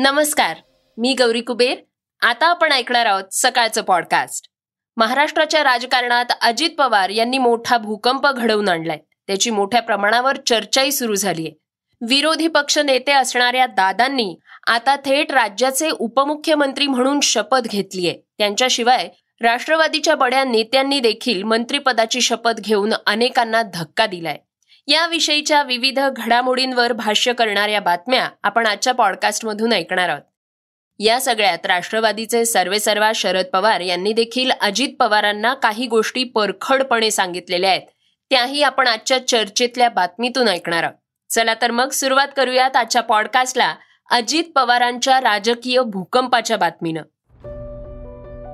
नमस्कार मी गौरी कुबेर. आता आपण ऐकणार आहोत सकाळचं पॉडकास्ट महाराष्ट्राच्या राजकारणात अजित पवार यांनी मोठा भूकंप घडवून आणलाय. त्याची मोठ्या प्रमाणावर चर्चाही सुरू झालीय. विरोधी पक्ष नेते असणाऱ्या दादांनी आता थेट राज्याचे उपमुख्यमंत्री म्हणून शपथ घेतलीय. त्यांच्याशिवाय राष्ट्रवादीच्या बड्या नेत्यांनी देखील मंत्रिपदाची शपथ घेऊन अनेकांना धक्का दिलाय. याविषयीच्या विविध घडामोडींवर भाष्य करणाऱ्या बातम्या आपण आजच्या पॉडकास्टमधून ऐकणार आहोत. या सगळ्यात राष्ट्रवादीचे सर्वेसर्वा शरद पवार यांनी देखील अजित पवारांना काही गोष्टी परखडपणे सांगितलेल्या आहेत. त्याही आपण आजच्या चर्चेतल्या बातमीतून ऐकणार आहोत. चला तर मग सुरुवात करूयात आजच्या पॉडकास्टला अजित पवारांच्या राजकीय भूकंपाच्या बातमीनं.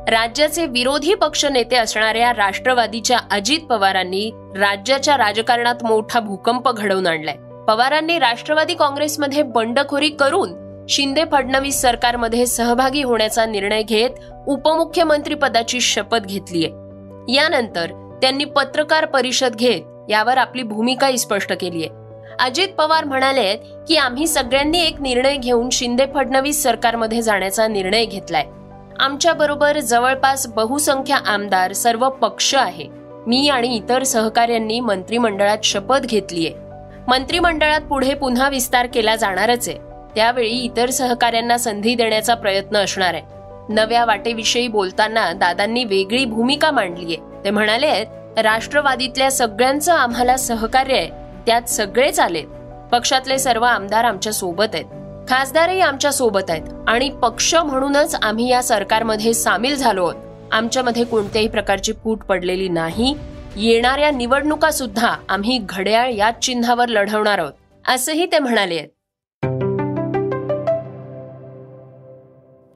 राज्याचे विरोधी पक्ष नेते असणाऱ्या राष्ट्रवादीच्या अजित पवारांनी राज्याच्या राजकारणात मोठा भूकंप घडवून आणलाय. पवारांनी राष्ट्रवादी काँग्रेसमध्ये बंडखोरी करून शिंदे फडणवीस सरकारमध्ये सहभागी होण्याचा निर्णय घेत उपमुख्यमंत्री पदाची शपथ घेतलीय. यानंतर त्यांनी पत्रकार परिषद घेत यावर आपली भूमिकाही स्पष्ट केलीय. अजित पवार म्हणाले की आम्ही सगळ्यांनी एक निर्णय घेऊन शिंदे फडणवीस सरकारमध्ये जाण्याचा निर्णय घेतलाय. आमच्या बरोबर जवळपास बहुसंख्य आमदार सर्व पक्ष आहे. मी आणि इतर सहकार्यांनी मंत्रिमंडळात शपथ घेतलीये. मंत्रिमंडळात पुढे पुन्हा विस्तार केला जाणारच आहे. त्यावेळी इतर सहकार्यांना संधी देण्याचा प्रयत्न असणार आहे. नव्या वाटेविषयी बोलताना दादांनी वेगळी भूमिका मांडलीये. ते म्हणाले राष्ट्रवादीतल्या सगळ्यांचं आम्हाला सहकार्य आहे. त्यात सगळेच आले पक्षातले सर्व आमदार आमच्यासोबत आहेत. खासदारही आमच्यासोबत आहेत आणि पक्ष म्हणूनच आम्ही या सरकारमध्ये सामील झालो आहोत. आमच्यामध्ये कोणत्याही प्रकारची फूट पडलेली नाही. येणाऱ्या निवडणुका सुद्धा आम्ही घड्याळ याच चिन्हावर लढवणार आहोत असंही ते म्हणाले आहेत.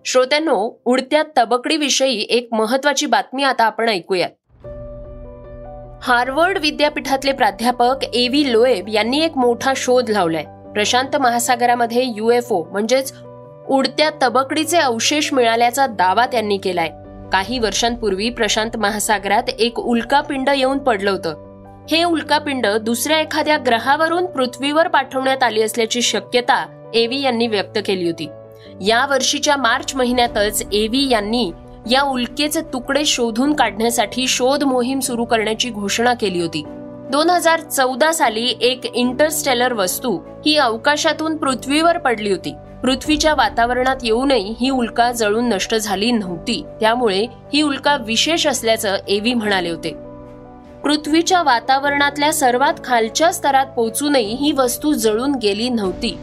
श्रोत्यांनो उडत्या तबकडीविषयी एक महत्वाची बातमी आता आपण ऐकूयात. हार्वर्ड विद्यापीठातले प्राध्यापक ए व्ही लोएब यांनी एक मोठा शोध लावलाय. प्रशांत महासागरामध्ये युएफओ म्हणजेच उडत्या तबकडीचे अवशेष मिळाल्याचा दावा त्यांनी केलाय. काही वर्षांपूर्वी प्रशांत महासागरात एक उल्कापिंड येऊन पडलं होतं. हे उल्कापिंड दुसऱ्या एखाद्या ग्रहावरून पृथ्वीवर पाठवण्यात आली असल्याची शक्यता एव्ही यांनी व्यक्त केली होती. या वर्षीच्या मार्च महिन्यातच एव्ही यांनी या उल्केचे तुकडे शोधून काढण्यासाठी शोध मोहीम सुरू करण्याची घोषणा केली होती. दोन हजार चौदा साली एक इंटरस्टेलर वस्तू ही अवकाशातून पृथ्वीवर पडली होती. पृथ्वीच्या वातावरणात येऊनही ही उल्का जळून नष्ट झाली नव्हती. त्यामुळे ही उल्का विशेष असल्याचं एव्ही म्हणाले होते. पृथ्वीच्या वातावरणातल्या सर्वात खालच्या स्तरात पोहोचूनही ही वस्तू जळून गेली नव्हती.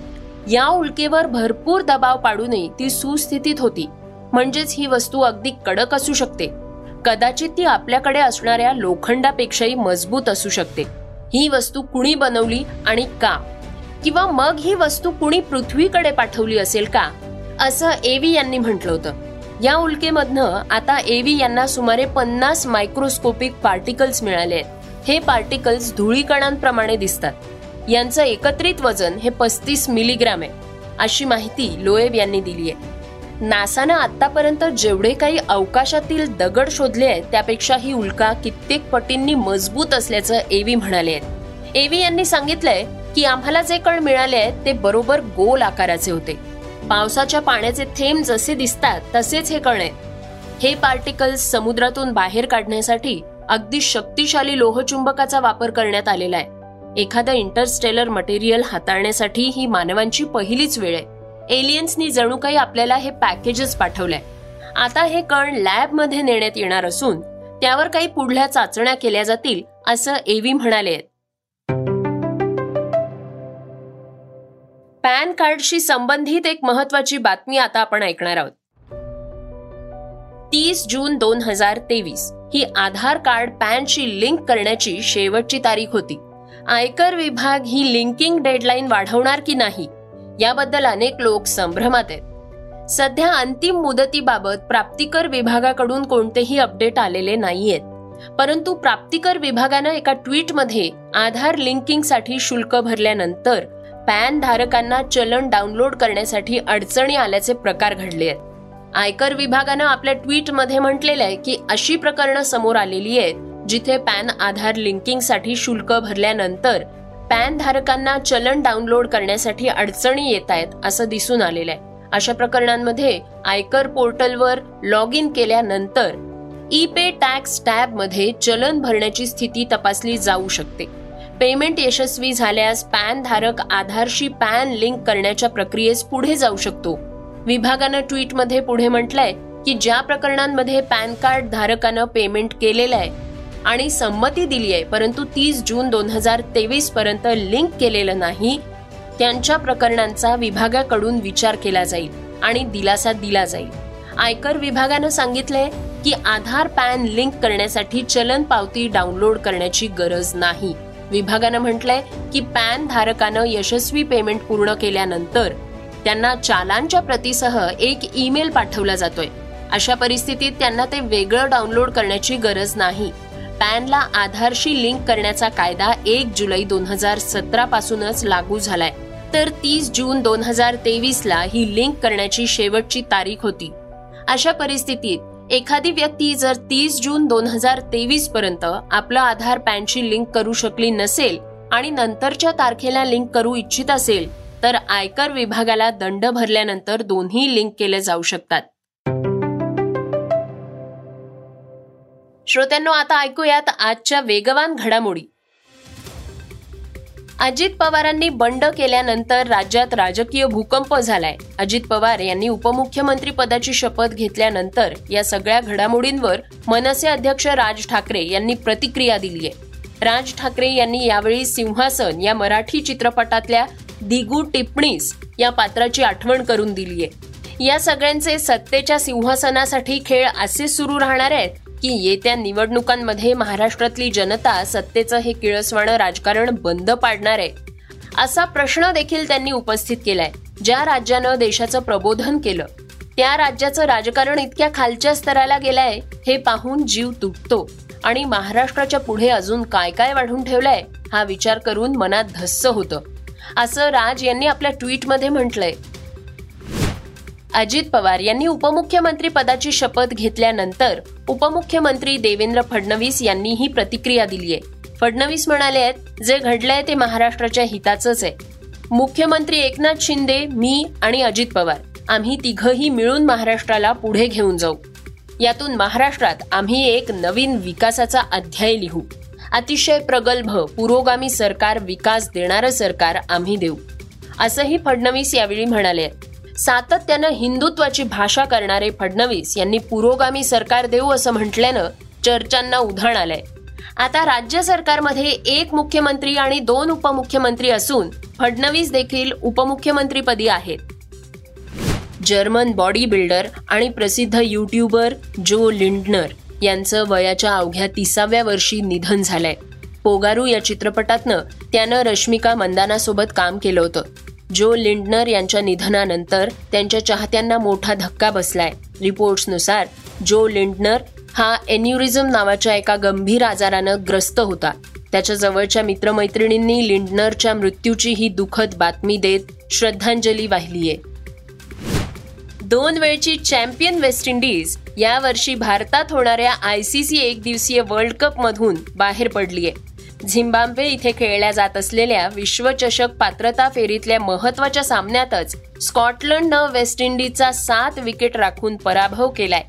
या उल्केवर भरपूर दबाव पाडूनही ती सुस्थितीत होती. म्हणजेच ही वस्तू अगदी कडक असू शकते. कदाचित ती आपल्याकडे असणाऱ्या लोखंडापेक्षाही मजबूत असू शकते. ही वस्तू कुणी बनवली आणि का? किंवा मग ही वस्तू कुणी पृथ्वीकडे पाठवली असेल का? असं एव्ही यांनी म्हटलं होतं. या उल्केमधनं आता एव्ही यांना सुमारे पन्नास मायक्रोस्कोपिक पार्टिकल्स मिळाले आहेत. हे पार्टिकल्स धुळीकणांप्रमाणे दिसतात. यांचं एकत्रित वजन हे पस्तीस मिलीग्राम आहे. अशी माहिती लोएब यांनी दिली आहे. नासानं आतापर्यंत जेवढे काही अवकाशातील दगड शोधले आहेत त्यापेक्षा ही उल्का कित्येक पटींनी मजबूत असल्याचं एव्ही म्हणाले आहेत. एव्ही यांनी सांगितलंय की आम्हाला जे कण मिळाले आहेत ते बरोबर गोल आकाराचे होते. पावसाच्या पाण्याचे थेंब जसे दिसतात तसेच हे कण आहेत. हे पार्टिकल्स समुद्रातून बाहेर काढण्यासाठी अगदी शक्तिशाली लोहचुंबकाचा वापर करण्यात आलेला आहे. एखादं इंटरस्टेलर मटेरियल हाताळण्यासाठी ही मानवांची पहिलीच वेळ आहे. एलियन्सनी जणू काही आपल्याला हे पॅकेजेस पाठवलंय. आता हे कण लॅबमध्ये नेण्यात येणार असून त्यावर काही पुढल्या चाचण्या केल्या जातील असं एव्ही म्हणाले. पॅन कार्डशी संबंधित एक महत्वाची बातमी आता आपण ऐकणार आहोत. तीस जून दोन हजार तेवीस ही आधार कार्ड पॅनशी लिंक करण्याची शेवटची तारीख होती. आयकर विभाग ही लिंकिंग डेडलाईन वाढवणार की नाही याबद्दल अनेक लोक संभ्रमात आहेत. सध्या अंतिम मुदतीबाबत प्राप्तिकर विभागाकडून कोणतेही अपडेट आलेले नाहीयेत. परंतु प्राप्तिकर विभागानं एका ट्विटमध्ये आधार लिंकिंगसाठी शुल्क भरल्यानंतर पॅन धारकांना चलन डाउनलोड करण्यासाठी अडचणी आल्याचे प्रकार घडले आहेत. आयकर विभागानं आपल्या ट्विटमध्ये म्हटलेलं आहे की अशी प्रकरणं समोर आलेली आहेत जिथे पॅन आधार लिंकिंगसाठी शुल्क भरल्यानंतर पॅन धारकांना चलन डाउनलोड करण्यासाठी अडचणी येत आहेत असं दिसून आलेलं आहे. अशा प्रकरणांमध्ये आयकर पोर्टलवर लॉग इन केल्यानंतर ई पे टॅक्स टॅबमध्ये चलन भरण्याची स्थिती तपासली जाऊ शकते. पेमेंट यशस्वी झाल्यास पॅन धारक आधारशी पॅन लिंक करण्याच्या प्रक्रियेस पुढे जाऊ शकतो. विभागानं ट्विटमध्ये पुढे म्हटलंय की ज्या प्रकरणांमध्ये पॅन कार्ड धारकानं पेमेंट केलेलं आहे आणि संमती दिली आहे. परंतु तीस जून दोन हजार तेवीस पर्यंत लिंक केलेलं नाही. त्यांच्या प्रकरणांचा विभागाकडून विचार केला जाईल आणि दिलासा दिला जाईल. आयकर विभागानं सांगितलंय की आधार पॅन लिंक करण्यासाठी चलन पावती डाउनलोड करण्याची गरज नाही. विभागानं म्हटलंय की पॅन धारकानं यशस्वी पेमेंट पूर्ण केल्यानंतर त्यांना चालांच्या प्रतीसह एक ईमेल पाठवला जातोय. अशा परिस्थितीत त्यांना ते वेगळं डाउनलोड करण्याची गरज नाही. पॅनला आधारशी लिंक करण्याचा कायदा एक जुलै दोन हजार सतरा पासूनच लागू झालाय. तर तीस जून दोन हजार तेवीस ला ही लिंक करण्याची शेवटची तारीख होती. अशा परिस्थितीत एखादी व्यक्ती जर तीस जून दोन हजार तेवीस पर्यंत आपलं आधार पॅनशी लिंक करू शकली नसेल आणि नंतरच्या तारखेला लिंक करू इच्छित असेल तर आयकर विभागाला दंड भरल्यानंतर दोन्ही लिंक केले जाऊ शकतात. श्रोत्यांनो आता ऐकूयात आजच्या वेगवान घडामोडी. अजित पवारांनी बंड केल्यानंतर राज्यात राजकीय भूकंप झालाय. अजित पवार यांनी उपमुख्यमंत्री पदाची शपथ घेतल्यानंतर या सगळ्या घडामोडींवर मनसे अध्यक्ष राज ठाकरे यांनी प्रतिक्रिया दिली आहे राज ठाकरे यांनी यावेळी सिंहासन या मराठी चित्रपटातल्या दिगू टिप्पणीस या पात्राची आठवण करून दिलीय. या सगळ्यांचे सत्तेच्या सिंहासनासाठी खेळ असे सुरू राहणार आहेत की येत्या निवडणुकांमध्ये महाराष्ट्रातली जनता सत्तेचं हे किळसवाणं राजकारण बंद पाडणार आहे असा प्रश्न देखील त्यांनी उपस्थित केलाय. ज्या राज्यानं देशाचं प्रबोधन केलं त्या राज्याचं राजकारण इतक्या खालच्या स्तराला गेलाय हे पाहून जीव तुटतो. आणि महाराष्ट्राच्या पुढे अजून काय काय वाढून ठेवलंय हा विचार करून मनात धस्स होतं. असं राज यांनी आपल्या ट्विटमध्ये म्हटलंय. अजित पवार यांनी उपमुख्यमंत्री पदाची शपथ घेतल्यानंतर उपमुख्यमंत्री देवेंद्र फडणवीस यांनी ही प्रतिक्रिया दिली आहे. फडणवीस म्हणाले आहेत जे घडलंय ते महाराष्ट्राच्या हिताचंच आहे. मुख्यमंत्री एकनाथ शिंदे मी आणि अजित पवार आम्ही तिघही मिळून महाराष्ट्राला पुढे घेऊन जाऊ. यातून महाराष्ट्रात आम्ही एक नवीन विकासाचा अध्याय लिहू. अतिशय प्रगल्भ पुरोगामी सरकार विकास देणारं सरकार आम्ही देऊ. असंही फडणवीस यावेळी म्हणाले आहेत. सातत्यानं हिंदुत्वाची भाषा करणारे फडणवीस यांनी पुरोगामी सरकार देऊ असं म्हटल्यानं चर्चांना उधाण आलंय. आता राज्य सरकारमध्ये एक मुख्यमंत्री आणि दोन उपमुख्यमंत्री असून फडणवीस देखील उपमुख्यमंत्रीपदी आहेत. जर्मन बॉडी बिल्डर आणि प्रसिद्ध युट्यूबर जो लिंडनर यांचं वयाच्या अवघ्या तिसाव्या वर्षी निधन झालंय. पोगारू या चित्रपटातनं त्यानं रश्मिका मंदानासोबत काम केलं होतं. जो लिंडनर यांच्या निधनानंतर त्यांच्या चाहत्यांना मोठा धक्का बसलाय. रिपोर्ट्सनुसार जो लिंडनर हा एन्युरिझम नावाच्या एका गंभीर आजारानं ग्रस्त होता. त्याच्या जवळच्या मित्रमैत्रिणींनी लिंडनरच्या मृत्यूची ही दुःखद बातमी देत श्रद्धांजली वाहिलीय. दोन वेळची चॅम्पियन वेस्ट इंडिज यावर्षी भारतात होणाऱ्या आय सी सी एक दिवसीय वर्ल्ड कप मधून बाहेर पडलीय. झिम्बाब्वे इथे खेळल्या जात असलेल्या विश्वचषक पात्रता फेरीतल्या महत्त्वाच्या सामन्यातच स्कॉटलंडनं वेस्ट इंडिजचा सात विकेट राखून पराभव केलाय.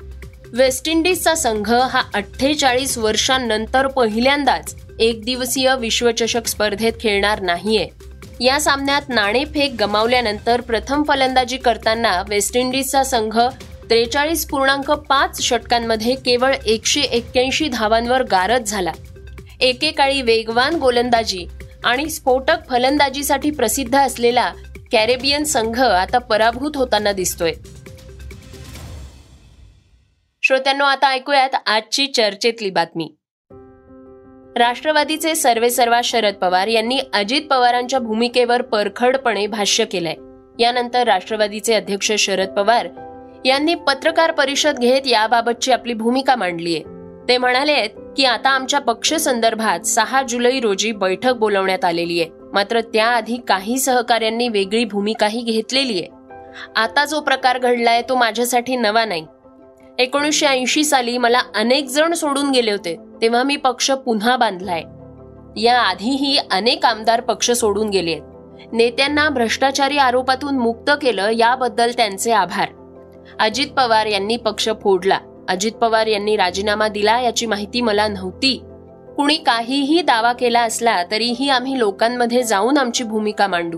वेस्ट इंडिजचा संघ हा अठ्ठेचाळीस वर्षांनंतर पहिल्यांदाच एक दिवसीय विश्वचषक स्पर्धेत खेळणार नाहीये. या सामन्यात नाणेफेक गमावल्यानंतर प्रथम फलंदाजी करताना वेस्ट इंडिजचा संघ त्रेचाळीस पूर्णांक पाच षटकांमध्ये केवळ एकशे एक्क्याऐंशी धावांवर गारद झाला. एकेकाळी वेगवान गोलंदाजी आणि स्फोटक फलंदाजीसाठी प्रसिद्ध असलेला कॅरेबियन संघ आता पराभूत होताना दिसतोय. श्रोत्यांनो आता ऐकूयात आजची चर्चेतली बातमी. राष्ट्रवादीचे सर्वेसर्वा शरद पवार यांनी अजित पवारांच्या भूमिकेवर परखडपणे भाष्य केलंय. यानंतर राष्ट्रवादीचे अध्यक्ष शरद पवार यांनी पत्रकार परिषद घेत याबाबतची आपली भूमिका मांडली आहे ते म्हणाले की आता आमच्या पक्ष संदर्भात सहा जुलै रोजी बैठक बोलवण्यात आलेली आहे. मात्र त्याआधी काही सहकार्यांनी वेगळी भूमिकाही घेतलेली आहे. आता जो प्रकार घडलाय तो माझ्यासाठी नवा नाही. एकोणीसशे ऐंशी साली मला अनेक जण सोडून गेले होते तेव्हा मी पक्ष पुन्हा बांधलाय. या आधीही अनेक आमदार पक्ष सोडून गेले आहेत. नेत्यांना भ्रष्टाचारी आरोपातून मुक्त केलं याबद्दल त्यांचे आभार. अजित पवार यांनी पक्ष फोडला. अजित पवार यांनी राजीनामा दिला याची माहिती मला नव्हती. कुणी काहीही दावा केला असला तरीही आम्ही लोकांमध्ये जाऊन आमची भूमिका मांडू.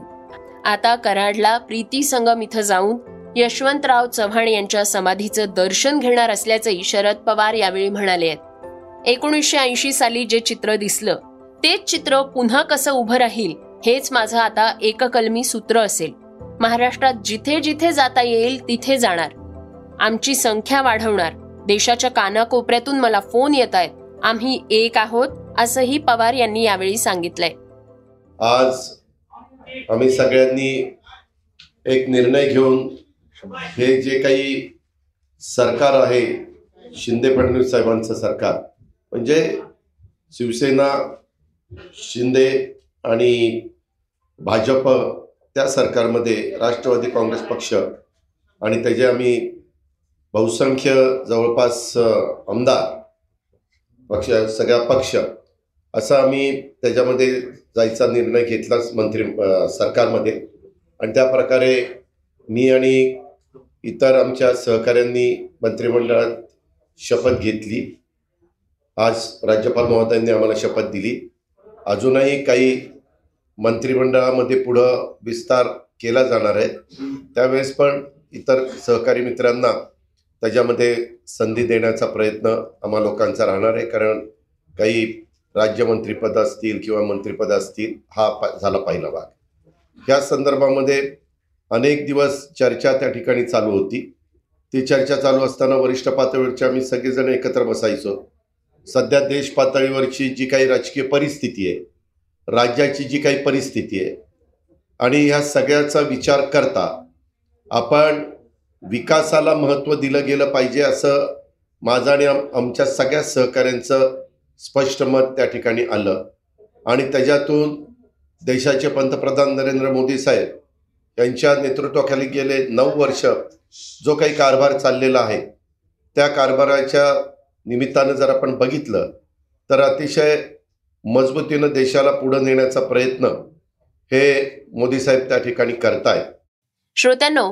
आता कराडला प्रीती संगम इथं जाऊन यशवंतराव चव्हाण यांच्या समाधीचं दर्शन घेणार असल्याचंही शरद पवार यावेळी म्हणाले आहेत. एकोणीसशे ऐंशी साली जे चित्र दिसलं तेच चित्र पुन्हा कसं उभं राहील हेच माझं आता एककलमी सूत्र असेल. महाराष्ट्रात जिथे जिथे जाता येईल तिथे जाणार. आमची संख्या वाढवणार. देशाच्या कानाकोपऱ्यातून मला फोन येत आहेत. आम्ही एक आहोत असंही पवार यांनी यावेळी सांगितलंय. आज आम्ही सगळ्यांनी एक निर्णय घेऊन हे जे काही सरकार आहे शिंदे फडणवीस साहेबांचं सरकार म्हणजे शिवसेना शिंदे आणि भाजप त्या सरकारमध्ये राष्ट्रवादी काँग्रेस पक्ष आणि त्याचे आम्ही बहुसंख्य जवळपास आमदार पक्ष सगळा पक्ष असं आम्ही त्याच्यामध्ये जायचा निर्णय घेतलाच मंत्री सरकारमध्ये. आणि त्या प्रकारे मी आणि इतर आमच्या सहकाऱ्यांनी मंत्रिमंडळात शपथ घेतली. आज राज्यपाल महोदयांनी आम्हाला शपथ दिली. अजूनही काही मंत्रिमंडळामध्ये पुढं विस्तार केला जाणार आहे. त्यावेळेस पण इतर सहकारी मित्रांना त्याच्यामध्ये संधी देण्याचा प्रयत्न आम्हा लोकांचा राहणार आहे कारण काही राज्यमंत्रीपद असतील किंवा मंत्रीपद असतील हा झाला पहिला भाग. या संदर्भामध्ये अनेक दिवस चर्चा त्या ठिकाणी चालू होती. ती चर्चा चालू असताना वरिष्ठ पातळीवरची आम्ही सगळेजण एकत्र बसायचो. सध्या देश पातळीवरची जी काही राजकीय परिस्थिती आहे राज्याची जी काही परिस्थिती आहे आणि ह्या सगळ्याचा विचार करता आपण विकासाला महत्त्व दिलं गेलं पाहिजे असं माझं आणि आमच्या सगळ्या सहकाऱ्यांचं स्पष्ट मत त्या ठिकाणी आलं. आणि त्याच्यातून देशाचे पंतप्रधान नरेंद्र मोदी साहेब यांच्या नेतृत्वाखाली गेले नऊ वर्ष जो काही कारभार चाललेला आहे त्या कारभाराच्या निमित्तानं जर आपण बघितलं तर अतिशय मजबूतीनं देशाला पुढे नेण्याचा प्रयत्न हे मोदी साहेब त्या ठिकाणी करतायत. श्रोत्यांनो